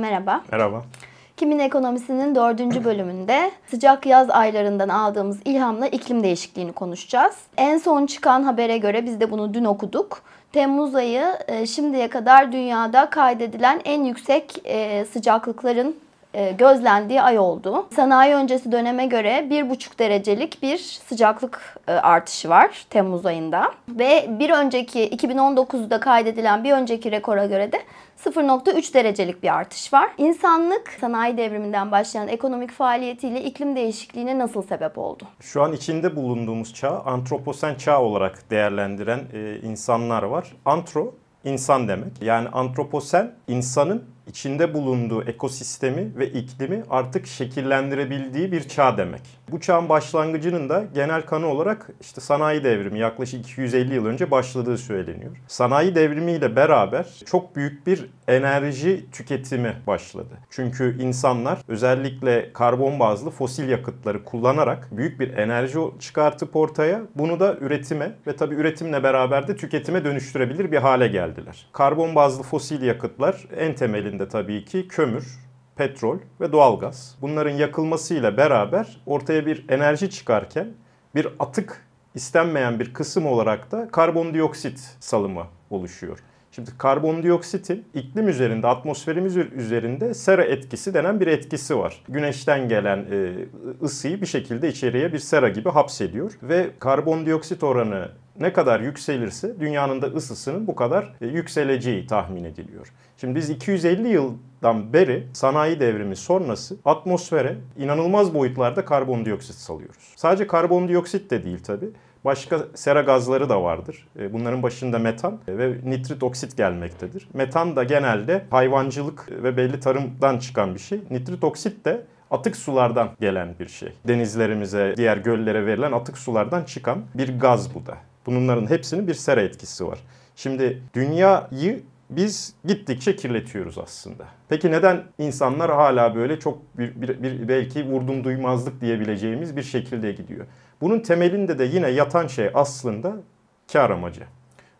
merhaba. Merhaba. Kimin Ekonomisi'nin dördüncü bölümünde sıcak yaz aylarından aldığımız ilhamla iklim değişikliğini konuşacağız. En son çıkan habere göre biz de bunu dün okuduk. Temmuz ayı e, şimdiye kadar dünyada kaydedilen en yüksek e, sıcaklıkların gözlendiği ay oldu. Sanayi öncesi döneme göre 1,5 derecelik bir sıcaklık e, artışı var Temmuz ayında. Ve bir önceki 2019'da kaydedilen bir önceki rekora göre de 0.3 derecelik bir artış var. İnsanlık sanayi devriminden başlayan ekonomik faaliyetiyle iklim değişikliğine nasıl sebep oldu? Şu an içinde bulunduğumuz çağ antroposen çağ olarak değerlendiren e, insanlar var. Antro insan demek. Yani antroposen insanın içinde bulunduğu ekosistemi ve iklimi artık şekillendirebildiği bir çağ demek. Bu çağın başlangıcının da genel kanı olarak işte sanayi devrimi yaklaşık 250 yıl önce başladığı söyleniyor. Sanayi devrimiyle beraber çok büyük bir enerji tüketimi başladı. Çünkü insanlar özellikle karbon bazlı fosil yakıtları kullanarak büyük bir enerji çıkartıp ortaya bunu da üretime ve tabii üretimle beraber de tüketime dönüştürebilir bir hale geldiler. Karbon bazlı fosil yakıtlar en temelinde tabii ki kömür, petrol ve doğalgaz. Bunların yakılmasıyla beraber ortaya bir enerji çıkarken bir atık istenmeyen bir kısım olarak da karbondioksit salımı oluşuyor. Şimdi karbondioksitin iklim üzerinde, atmosferimiz üzerinde sera etkisi denen bir etkisi var. Güneşten gelen e, ısıyı bir şekilde içeriye bir sera gibi hapsediyor ve karbondioksit oranı ne kadar yükselirse dünyanın da ısısının bu kadar e, yükseleceği tahmin ediliyor. Şimdi biz 250 yıldan beri sanayi devrimi sonrası atmosfere inanılmaz boyutlarda karbondioksit salıyoruz. Sadece karbondioksit de değil tabii. Başka sera gazları da vardır. E, bunların başında metan ve nitrit oksit gelmektedir. Metan da genelde hayvancılık ve belli tarımdan çıkan bir şey. Nitrit oksit de atık sulardan gelen bir şey. Denizlerimize, diğer göllere verilen atık sulardan çıkan bir gaz bu da. Bunların hepsinin bir sera etkisi var. Şimdi dünyayı biz gittikçe kirletiyoruz aslında. Peki neden insanlar hala böyle çok bir, bir, bir belki vurdum duymazlık diyebileceğimiz bir şekilde gidiyor? Bunun temelinde de yine yatan şey aslında kar amacı.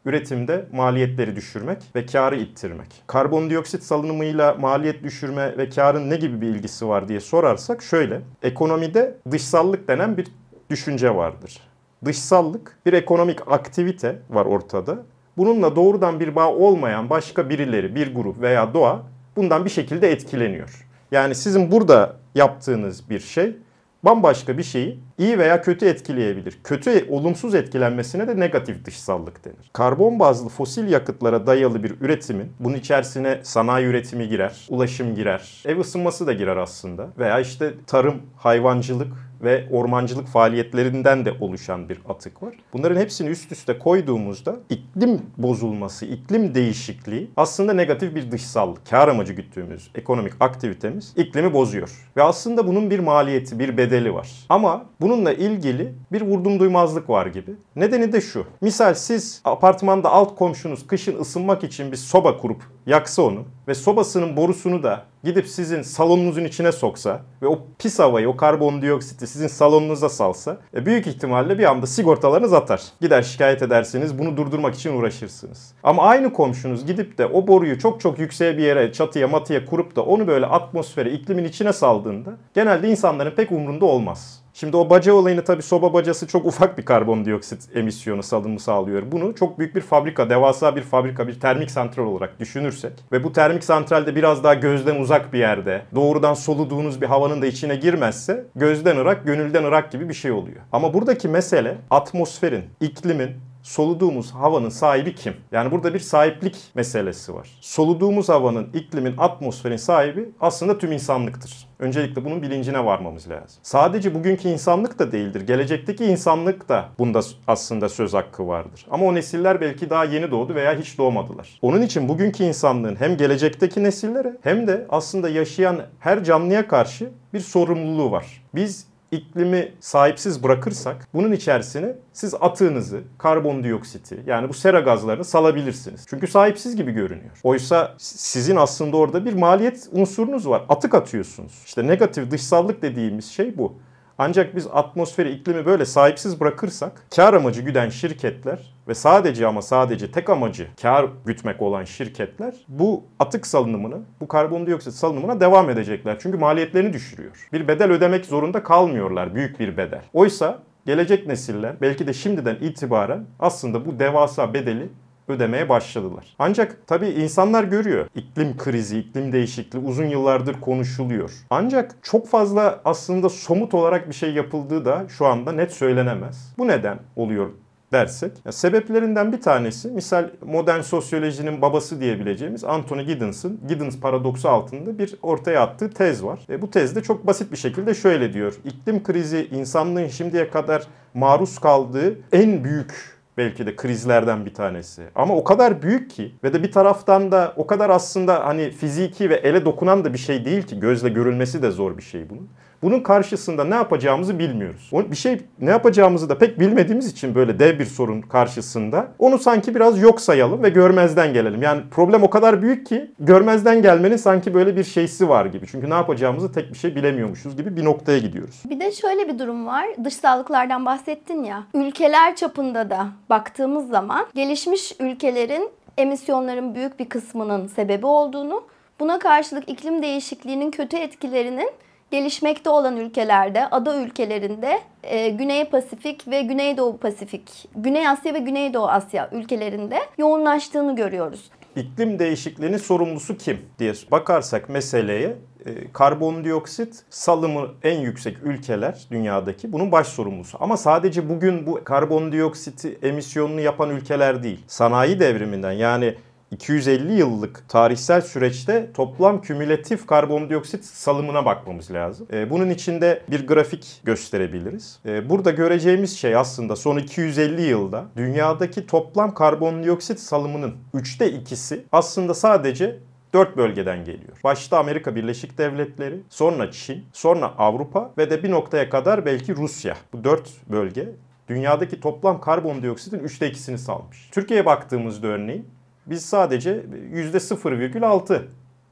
Üretimde maliyetleri düşürmek ve karı ittirmek. Karbondioksit salınımıyla maliyet düşürme ve karın ne gibi bir ilgisi var diye sorarsak şöyle. Ekonomide dışsallık denen bir düşünce vardır. Dışsallık bir ekonomik aktivite var ortada. Bununla doğrudan bir bağ olmayan başka birileri, bir grup veya doğa bundan bir şekilde etkileniyor. Yani sizin burada yaptığınız bir şey bambaşka bir şeyi iyi veya kötü etkileyebilir. Kötü olumsuz etkilenmesine de negatif dışsallık denir. Karbon bazlı fosil yakıtlara dayalı bir üretimin bunun içerisine sanayi üretimi girer, ulaşım girer, ev ısınması da girer aslında veya işte tarım, hayvancılık ve ormancılık faaliyetlerinden de oluşan bir atık var. Bunların hepsini üst üste koyduğumuzda iklim bozulması, iklim değişikliği aslında negatif bir dışsallık. Kar amacı güttüğümüz ekonomik aktivitemiz iklimi bozuyor. Ve aslında bunun bir maliyeti, bir bedeli var. Ama bununla ilgili bir vurdum duymazlık var gibi. Nedeni de şu. Misal siz apartmanda alt komşunuz kışın ısınmak için bir soba kurup yaksa onu ve sobasının borusunu da gidip sizin salonunuzun içine soksa ve o pis havayı, o karbondioksiti sizin salonunuza salsa e, büyük ihtimalle bir anda sigortalarınız atar. Gider şikayet edersiniz, bunu durdurmak için uğraşırsınız. Ama aynı komşunuz gidip de o boruyu çok çok yükseğe bir yere, çatıya, matıya kurup da onu böyle atmosfere, iklimin içine saldığında genelde insanların pek umrunda olmaz. Şimdi o baca olayını tabii soba bacası çok ufak bir karbondioksit emisyonu salımı sağlıyor. Bunu çok büyük bir fabrika, devasa bir fabrika, bir termik santral olarak düşünürsek ve bu termik santralde biraz daha gözden uzak bir yerde, doğrudan soluduğunuz bir havanın da içine girmezse gözden ırak, gönülden ırak gibi bir şey oluyor. Ama buradaki mesele atmosferin, iklimin, soluduğumuz havanın sahibi kim? Yani burada bir sahiplik meselesi var. Soluduğumuz havanın, iklimin, atmosferin sahibi aslında tüm insanlıktır. Öncelikle bunun bilincine varmamız lazım. Sadece bugünkü insanlık da değildir. Gelecekteki insanlık da bunda aslında söz hakkı vardır. Ama o nesiller belki daha yeni doğdu veya hiç doğmadılar. Onun için bugünkü insanlığın hem gelecekteki nesillere hem de aslında yaşayan her canlıya karşı bir sorumluluğu var. Biz iklimi sahipsiz bırakırsak bunun içerisine siz atığınızı, karbondioksiti yani bu sera gazlarını salabilirsiniz. Çünkü sahipsiz gibi görünüyor. Oysa sizin aslında orada bir maliyet unsurunuz var. Atık atıyorsunuz. İşte negatif dışsallık dediğimiz şey bu. Ancak biz atmosferi, iklimi böyle sahipsiz bırakırsak kar amacı güden şirketler ve sadece ama sadece tek amacı kar gütmek olan şirketler bu atık salınımını, bu karbondioksit salınımına devam edecekler. Çünkü maliyetlerini düşürüyor. Bir bedel ödemek zorunda kalmıyorlar, büyük bir bedel. Oysa gelecek nesiller belki de şimdiden itibaren aslında bu devasa bedeli ödemeye başladılar. Ancak tabii insanlar görüyor. İklim krizi, iklim değişikliği uzun yıllardır konuşuluyor. Ancak çok fazla aslında somut olarak bir şey yapıldığı da şu anda net söylenemez. Bu neden oluyor dersek ya sebeplerinden bir tanesi misal modern sosyolojinin babası diyebileceğimiz Anthony Giddens'ın Giddens paradoksu altında bir ortaya attığı tez var. E, bu tezde çok basit bir şekilde şöyle diyor. İklim krizi insanlığın şimdiye kadar maruz kaldığı en büyük belki de krizlerden bir tanesi. Ama o kadar büyük ki ve de bir taraftan da o kadar aslında hani fiziki ve ele dokunan da bir şey değil ki gözle görülmesi de zor bir şey bunun. Bunun karşısında ne yapacağımızı bilmiyoruz. Bir şey ne yapacağımızı da pek bilmediğimiz için böyle dev bir sorun karşısında onu sanki biraz yok sayalım ve görmezden gelelim. Yani problem o kadar büyük ki görmezden gelmenin sanki böyle bir şeysi var gibi. Çünkü ne yapacağımızı tek bir şey bilemiyormuşuz gibi bir noktaya gidiyoruz. Bir de şöyle bir durum var. Dışsallıklardan bahsettin ya. Ülkeler çapında da baktığımız zaman gelişmiş ülkelerin emisyonların büyük bir kısmının sebebi olduğunu, buna karşılık iklim değişikliğinin kötü etkilerinin gelişmekte olan ülkelerde, ada ülkelerinde, e, Güney Pasifik ve Güneydoğu Pasifik, Güney Asya ve Güneydoğu Asya ülkelerinde yoğunlaştığını görüyoruz. İklim değişikliğinin sorumlusu kim diye bakarsak meseleye e, karbondioksit salımı en yüksek ülkeler dünyadaki bunun baş sorumlusu. Ama sadece bugün bu karbondioksiti emisyonunu yapan ülkeler değil. Sanayi devriminden yani 250 yıllık tarihsel süreçte toplam kümülatif karbondioksit salımına bakmamız lazım. E, bunun içinde bir grafik gösterebiliriz. E, burada göreceğimiz şey aslında son 250 yılda dünyadaki toplam karbondioksit salımının üçte ikisi aslında sadece dört bölgeden geliyor. Başta Amerika Birleşik Devletleri, sonra Çin, sonra Avrupa ve de bir noktaya kadar belki Rusya. Bu dört bölge dünyadaki toplam karbondioksitin üçte ikisini salmış. Türkiye'ye baktığımızda örneğin biz sadece %0,6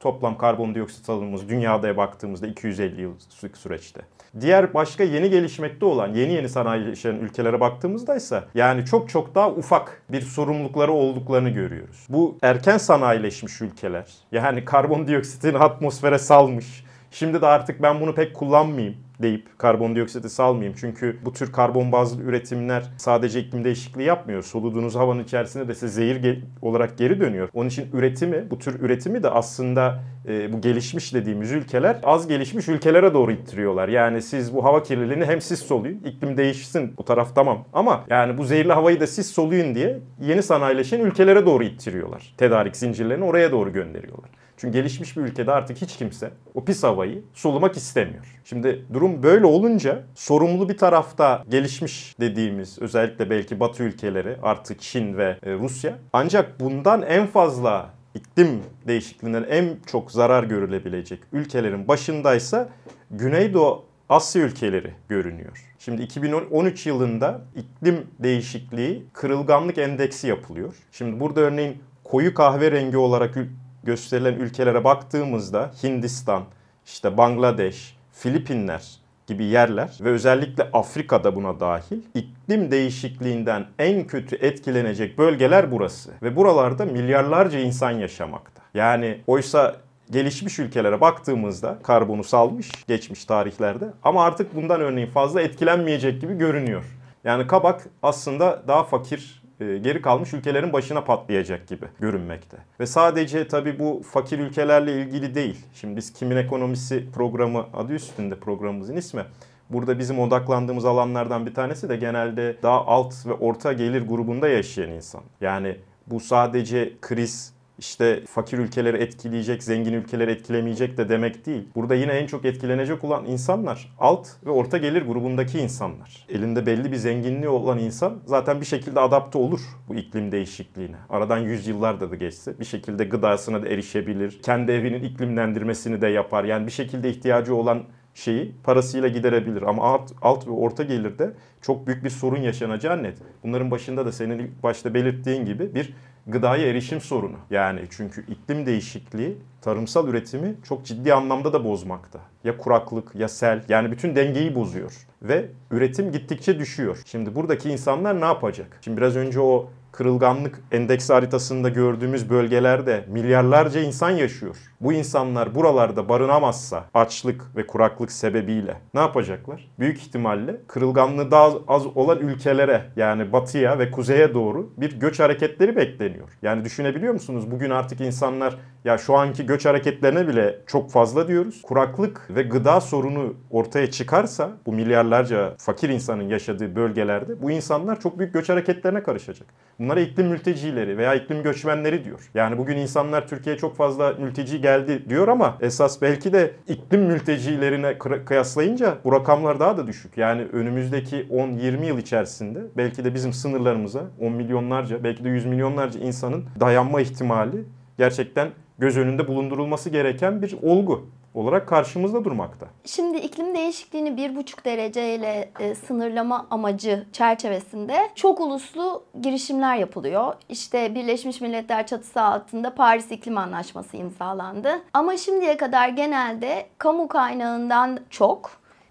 toplam karbondioksit salımımız dünyada baktığımızda 250 yıllık süreçte. Diğer başka yeni gelişmekte olan, yeni yeni sanayileşen ülkelere baktığımızda ise yani çok çok daha ufak bir sorumlulukları olduklarını görüyoruz. Bu erken sanayileşmiş ülkeler yani karbondioksitin atmosfere salmış. Şimdi de artık ben bunu pek kullanmayayım deyip karbondioksiti salmayayım. Çünkü bu tür karbon bazlı üretimler sadece iklim değişikliği yapmıyor. Soluduğunuz havanın içerisinde de size zehir olarak geri dönüyor. Onun için üretimi, bu tür üretimi de aslında e, bu gelişmiş dediğimiz ülkeler az gelişmiş ülkelere doğru ittiriyorlar. Yani siz bu hava kirliliğini hem siz soluyun, iklim değişsin bu taraf tamam. Ama yani bu zehirli havayı da siz soluyun diye yeni sanayileşen ülkelere doğru ittiriyorlar. Tedarik zincirlerini oraya doğru gönderiyorlar. Çünkü gelişmiş bir ülkede artık hiç kimse o pis havayı solumak istemiyor. Şimdi durum böyle olunca sorumlu bir tarafta gelişmiş dediğimiz özellikle belki Batı ülkeleri artık Çin ve e, Rusya. Ancak bundan en fazla iklim değişikliğinden en çok zarar görülebilecek ülkelerin başındaysa Güneydoğu Asya ülkeleri görünüyor. Şimdi 2013 yılında iklim değişikliği kırılganlık endeksi yapılıyor. Şimdi burada örneğin koyu kahverengi olarak gösterilen ülkelere baktığımızda Hindistan, işte Bangladeş, Filipinler gibi yerler ve özellikle Afrika'da buna dahil iklim değişikliğinden en kötü etkilenecek bölgeler burası. Ve buralarda milyarlarca insan yaşamakta. Yani oysa gelişmiş ülkelere baktığımızda karbonu salmış geçmiş tarihlerde ama artık bundan örneğin fazla etkilenmeyecek gibi görünüyor. Yani kabak aslında daha fakir geri kalmış ülkelerin başına patlayacak gibi görünmekte. Ve sadece tabii bu fakir ülkelerle ilgili değil. Şimdi biz Kimin Ekonomisi programı adı üstünde programımızın ismi. Burada bizim odaklandığımız alanlardan bir tanesi de genelde daha alt ve orta gelir grubunda yaşayan insan. Yani bu sadece kriz işte fakir ülkeleri etkileyecek, zengin ülkeleri etkilemeyecek de demek değil. Burada yine en çok etkilenecek olan insanlar alt ve orta gelir grubundaki insanlar. Elinde belli bir zenginliği olan insan zaten bir şekilde adapte olur bu iklim değişikliğine. Aradan yüzyıllar da geçse bir şekilde gıdasına da erişebilir. Kendi evinin iklimlendirmesini de yapar. Yani bir şekilde ihtiyacı olan şeyi parasıyla giderebilir. Ama alt, alt ve orta gelirde çok büyük bir sorun yaşanacağı net. Bunların başında da senin ilk başta belirttiğin gibi bir gıdaya erişim sorunu. Yani çünkü iklim değişikliği tarımsal üretimi çok ciddi anlamda da bozmakta. Ya kuraklık ya sel yani bütün dengeyi bozuyor ve üretim gittikçe düşüyor. Şimdi buradaki insanlar ne yapacak? Şimdi biraz önce o kırılganlık endeks haritasında gördüğümüz bölgelerde milyarlarca insan yaşıyor. Bu insanlar buralarda barınamazsa açlık ve kuraklık sebebiyle ne yapacaklar? Büyük ihtimalle kırılganlığı daha az olan ülkelere yani batıya ve kuzeye doğru bir göç hareketleri bekleniyor. Yani düşünebiliyor musunuz? Bugün artık insanlar ya şu anki göç hareketlerine bile çok fazla diyoruz. Kuraklık ve gıda sorunu ortaya çıkarsa bu milyarlarca fakir insanın yaşadığı bölgelerde bu insanlar çok büyük göç hareketlerine karışacak. Bunlara iklim mültecileri veya iklim göçmenleri diyor. Yani bugün insanlar Türkiye'ye çok fazla mülteci geldi diyor ama esas belki de iklim mültecilerine kıyaslayınca bu rakamlar daha da düşük. Yani önümüzdeki 10-20 yıl içerisinde belki de bizim sınırlarımıza 10 milyonlarca belki de 100 milyonlarca insanın dayanma ihtimali gerçekten göz önünde bulundurulması gereken bir olgu olarak karşımızda durmakta. Şimdi iklim değişikliğini bir buçuk dereceyle e, sınırlama amacı çerçevesinde çok uluslu girişimler yapılıyor. İşte Birleşmiş Milletler çatısı altında Paris İklim Anlaşması imzalandı. Ama şimdiye kadar genelde kamu kaynağından çok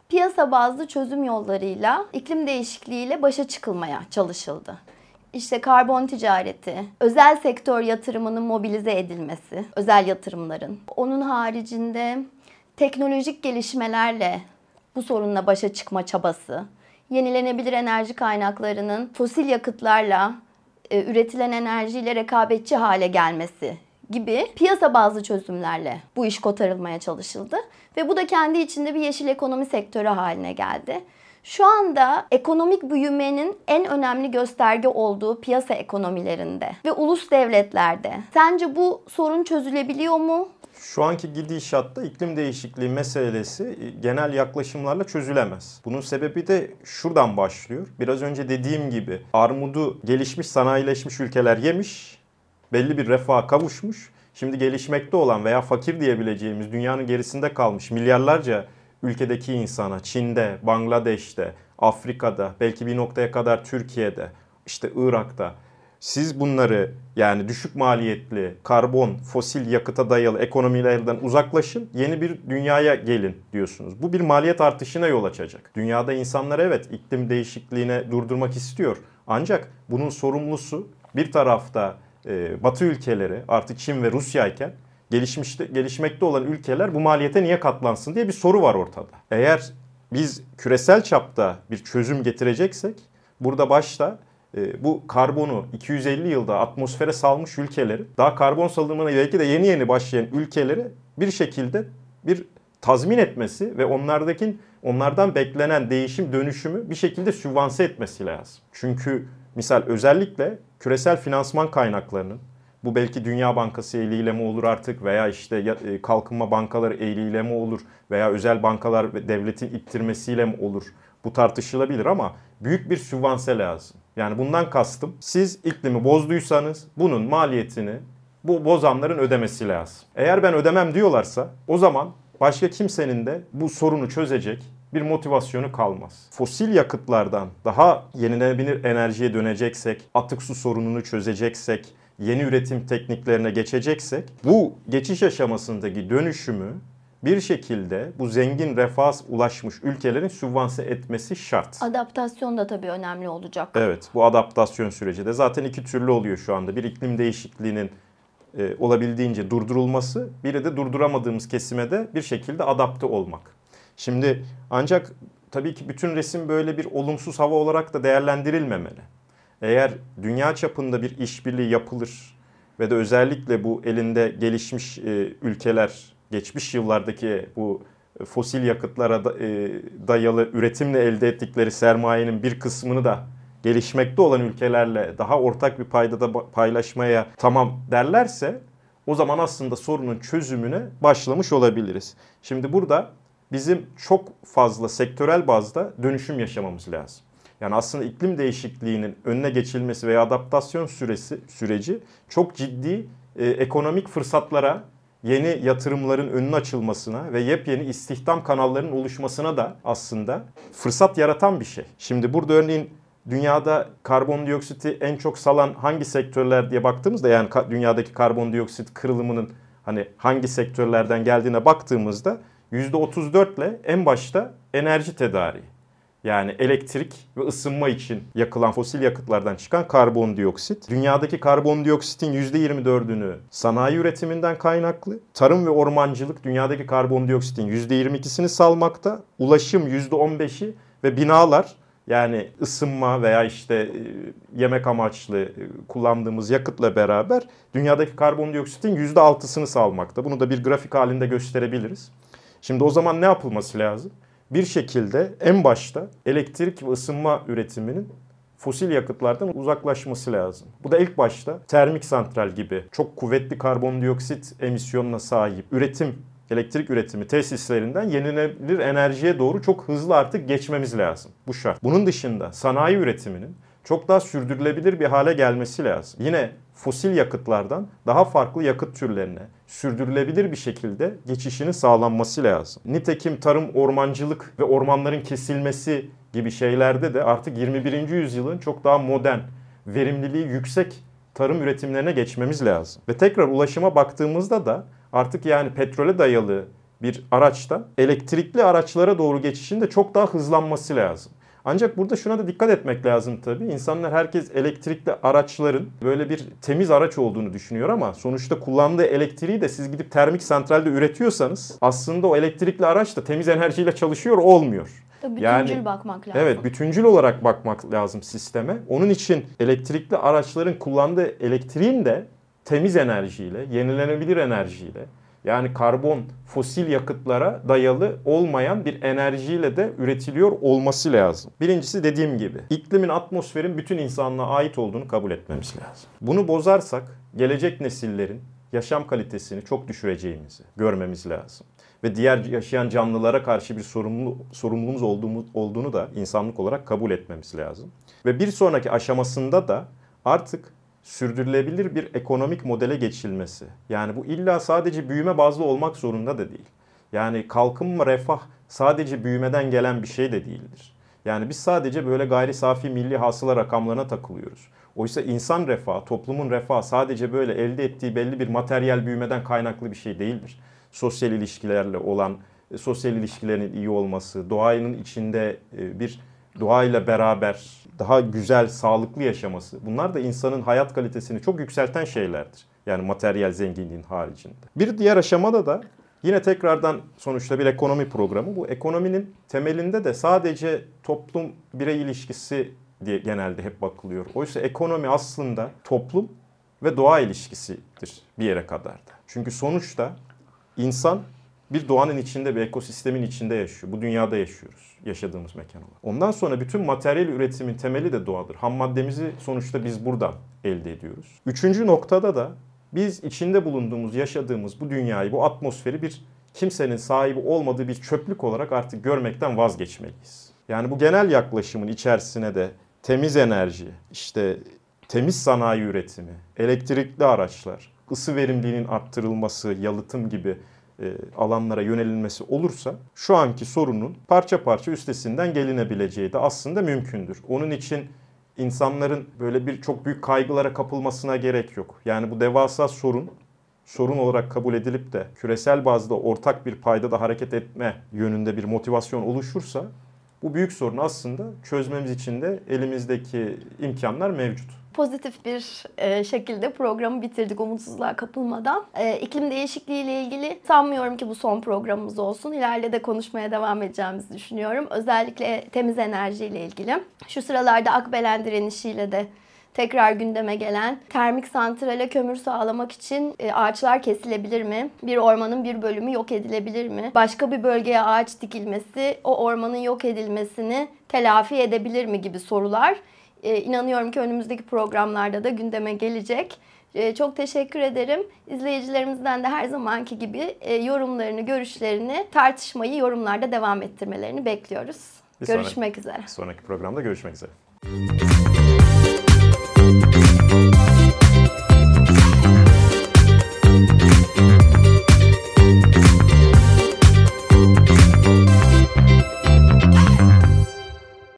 piyasa bazlı çözüm yollarıyla iklim değişikliğiyle başa çıkılmaya çalışıldı işte karbon ticareti, özel sektör yatırımının mobilize edilmesi, özel yatırımların. Onun haricinde teknolojik gelişmelerle bu sorunla başa çıkma çabası, yenilenebilir enerji kaynaklarının fosil yakıtlarla e, üretilen enerjiyle rekabetçi hale gelmesi gibi piyasa bazlı çözümlerle bu iş kotarılmaya çalışıldı ve bu da kendi içinde bir yeşil ekonomi sektörü haline geldi. Şu anda ekonomik büyümenin en önemli gösterge olduğu piyasa ekonomilerinde ve ulus devletlerde. Sence bu sorun çözülebiliyor mu? Şu anki gidişatta iklim değişikliği meselesi e, genel yaklaşımlarla çözülemez. Bunun sebebi de şuradan başlıyor. Biraz önce dediğim gibi armudu gelişmiş sanayileşmiş ülkeler yemiş, belli bir refaha kavuşmuş. Şimdi gelişmekte olan veya fakir diyebileceğimiz dünyanın gerisinde kalmış milyarlarca ülkedeki insana, Çin'de, Bangladeş'te, Afrika'da, belki bir noktaya kadar Türkiye'de, işte Irak'ta siz bunları yani düşük maliyetli karbon, fosil yakıta dayalı ekonomilerden uzaklaşın, yeni bir dünyaya gelin diyorsunuz. Bu bir maliyet artışına yol açacak. Dünyada insanlar evet iklim değişikliğine durdurmak istiyor. Ancak bunun sorumlusu bir tarafta e, Batı ülkeleri artık Çin ve Rusya iken gelişmişte, gelişmekte olan ülkeler bu maliyete niye katlansın diye bir soru var ortada. Eğer biz küresel çapta bir çözüm getireceksek burada başta e, bu karbonu 250 yılda atmosfere salmış ülkeleri daha karbon salımına belki de yeni yeni başlayan ülkeleri bir şekilde bir tazmin etmesi ve onlardaki onlardan beklenen değişim dönüşümü bir şekilde sübvanse etmesi lazım. Çünkü misal özellikle küresel finansman kaynaklarının bu belki Dünya Bankası eliyle mi olur artık veya işte e, kalkınma bankaları eliyle mi olur veya özel bankalar ve devletin ittirmesiyle mi olur? Bu tartışılabilir ama büyük bir sübvanse lazım. Yani bundan kastım siz iklimi bozduysanız bunun maliyetini bu bozanların ödemesi lazım. Eğer ben ödemem diyorlarsa o zaman başka kimsenin de bu sorunu çözecek bir motivasyonu kalmaz. Fosil yakıtlardan daha yenilenebilir enerjiye döneceksek, atık su sorununu çözeceksek, yeni üretim tekniklerine geçeceksek bu geçiş aşamasındaki dönüşümü bir şekilde bu zengin refah ulaşmış ülkelerin sübvanse etmesi şart. Adaptasyon da tabii önemli olacak. Evet bu adaptasyon süreci de zaten iki türlü oluyor şu anda. Bir iklim değişikliğinin e, olabildiğince durdurulması, biri de durduramadığımız kesime de bir şekilde adapte olmak. Şimdi ancak tabii ki bütün resim böyle bir olumsuz hava olarak da değerlendirilmemeli. Eğer dünya çapında bir işbirliği yapılır ve de özellikle bu elinde gelişmiş e, ülkeler geçmiş yıllardaki bu fosil yakıtlara da, e, dayalı üretimle elde ettikleri sermayenin bir kısmını da gelişmekte olan ülkelerle daha ortak bir paydada paylaşmaya tamam derlerse o zaman aslında sorunun çözümüne başlamış olabiliriz. Şimdi burada bizim çok fazla sektörel bazda dönüşüm yaşamamız lazım. Yani aslında iklim değişikliğinin önüne geçilmesi veya adaptasyon süresi süreci çok ciddi e, ekonomik fırsatlara, yeni yatırımların önünün açılmasına ve yepyeni istihdam kanallarının oluşmasına da aslında fırsat yaratan bir şey. Şimdi burada örneğin dünyada karbondioksiti en çok salan hangi sektörler diye baktığımızda yani dünyadaki karbondioksit kırılımının hani hangi sektörlerden geldiğine baktığımızda %34 ile en başta enerji tedariği. Yani elektrik ve ısınma için yakılan fosil yakıtlardan çıkan karbondioksit. Dünyadaki karbondioksitin %24'ünü sanayi üretiminden kaynaklı. Tarım ve ormancılık dünyadaki karbondioksitin %22'sini salmakta. Ulaşım %15'i ve binalar yani ısınma veya işte e, yemek amaçlı e, kullandığımız yakıtla beraber dünyadaki karbondioksitin %6'sını salmakta. Bunu da bir grafik halinde gösterebiliriz. Şimdi o zaman ne yapılması lazım? Bir şekilde en başta elektrik ve ısınma üretiminin fosil yakıtlardan uzaklaşması lazım. Bu da ilk başta termik santral gibi çok kuvvetli karbondioksit emisyonuna sahip üretim elektrik üretimi tesislerinden yenilenebilir enerjiye doğru çok hızlı artık geçmemiz lazım. Bu şart. Bunun dışında sanayi üretiminin çok daha sürdürülebilir bir hale gelmesi lazım. Yine fosil yakıtlardan daha farklı yakıt türlerine sürdürülebilir bir şekilde geçişinin sağlanması lazım. Nitekim tarım, ormancılık ve ormanların kesilmesi gibi şeylerde de artık 21. yüzyılın çok daha modern, verimliliği yüksek tarım üretimlerine geçmemiz lazım. Ve tekrar ulaşıma baktığımızda da artık yani petrole dayalı bir araçtan elektrikli araçlara doğru geçişin de çok daha hızlanması lazım. Ancak burada şuna da dikkat etmek lazım tabii. İnsanlar herkes elektrikli araçların böyle bir temiz araç olduğunu düşünüyor ama sonuçta kullandığı elektriği de siz gidip termik santralde üretiyorsanız aslında o elektrikli araç da temiz enerjiyle çalışıyor olmuyor. Bütüncül yani, bakmak lazım. Evet bütüncül olarak bakmak lazım sisteme. Onun için elektrikli araçların kullandığı elektriğin de temiz enerjiyle, yenilenebilir enerjiyle yani karbon, fosil yakıtlara dayalı olmayan bir enerjiyle de üretiliyor olması lazım. Birincisi dediğim gibi iklimin, atmosferin bütün insanlığa ait olduğunu kabul etmemiz lazım. Bunu bozarsak gelecek nesillerin yaşam kalitesini çok düşüreceğimizi görmemiz lazım. Ve diğer yaşayan canlılara karşı bir sorumlu, sorumluluğumuz olduğumuz, olduğunu da insanlık olarak kabul etmemiz lazım. Ve bir sonraki aşamasında da artık sürdürülebilir bir ekonomik modele geçilmesi. Yani bu illa sadece büyüme bazlı olmak zorunda da değil. Yani kalkınma, refah sadece büyümeden gelen bir şey de değildir. Yani biz sadece böyle gayri safi milli hasıla rakamlarına takılıyoruz. Oysa insan refahı, toplumun refahı sadece böyle elde ettiği belli bir materyal büyümeden kaynaklı bir şey değildir. Sosyal ilişkilerle olan, e, sosyal ilişkilerin iyi olması, doğanın içinde e, bir doğayla beraber daha güzel, sağlıklı yaşaması. Bunlar da insanın hayat kalitesini çok yükselten şeylerdir. Yani materyal zenginliğin haricinde. Bir diğer aşamada da yine tekrardan sonuçta bir ekonomi programı. Bu ekonominin temelinde de sadece toplum birey ilişkisi diye genelde hep bakılıyor. Oysa ekonomi aslında toplum ve doğa ilişkisidir bir yere kadar da. Çünkü sonuçta insan bir doğanın içinde, bir ekosistemin içinde yaşıyor. Bu dünyada yaşıyoruz, yaşadığımız mekan olarak. Ondan sonra bütün materyal üretimin temeli de doğadır. Ham maddemizi sonuçta biz buradan elde ediyoruz. Üçüncü noktada da biz içinde bulunduğumuz, yaşadığımız bu dünyayı, bu atmosferi bir kimsenin sahibi olmadığı bir çöplük olarak artık görmekten vazgeçmeliyiz. Yani bu genel yaklaşımın içerisine de temiz enerji, işte temiz sanayi üretimi, elektrikli araçlar, ısı verimliliğinin arttırılması, yalıtım gibi alanlara yönelilmesi olursa şu anki sorunun parça parça üstesinden gelinebileceği de aslında mümkündür. Onun için insanların böyle bir çok büyük kaygılara kapılmasına gerek yok. Yani bu devasa sorun sorun olarak kabul edilip de küresel bazda ortak bir payda da hareket etme yönünde bir motivasyon oluşursa bu büyük sorunu aslında çözmemiz için de elimizdeki imkanlar mevcut pozitif bir e, şekilde programı bitirdik umutsuzluğa kapılmadan. E, iklim değişikliği ile ilgili sanmıyorum ki bu son programımız olsun. İleride de konuşmaya devam edeceğimizi düşünüyorum. Özellikle temiz enerji ile ilgili. Şu sıralarda Akbelen direnişiyle de tekrar gündeme gelen termik santrale kömür sağlamak için e, ağaçlar kesilebilir mi? Bir ormanın bir bölümü yok edilebilir mi? Başka bir bölgeye ağaç dikilmesi o ormanın yok edilmesini telafi edebilir mi gibi sorular e, inanıyorum ki önümüzdeki programlarda da gündeme gelecek. E, çok teşekkür ederim. İzleyicilerimizden de her zamanki gibi e, yorumlarını, görüşlerini, tartışmayı yorumlarda devam ettirmelerini bekliyoruz. Bir görüşmek sonraki, üzere. Sonraki programda görüşmek üzere.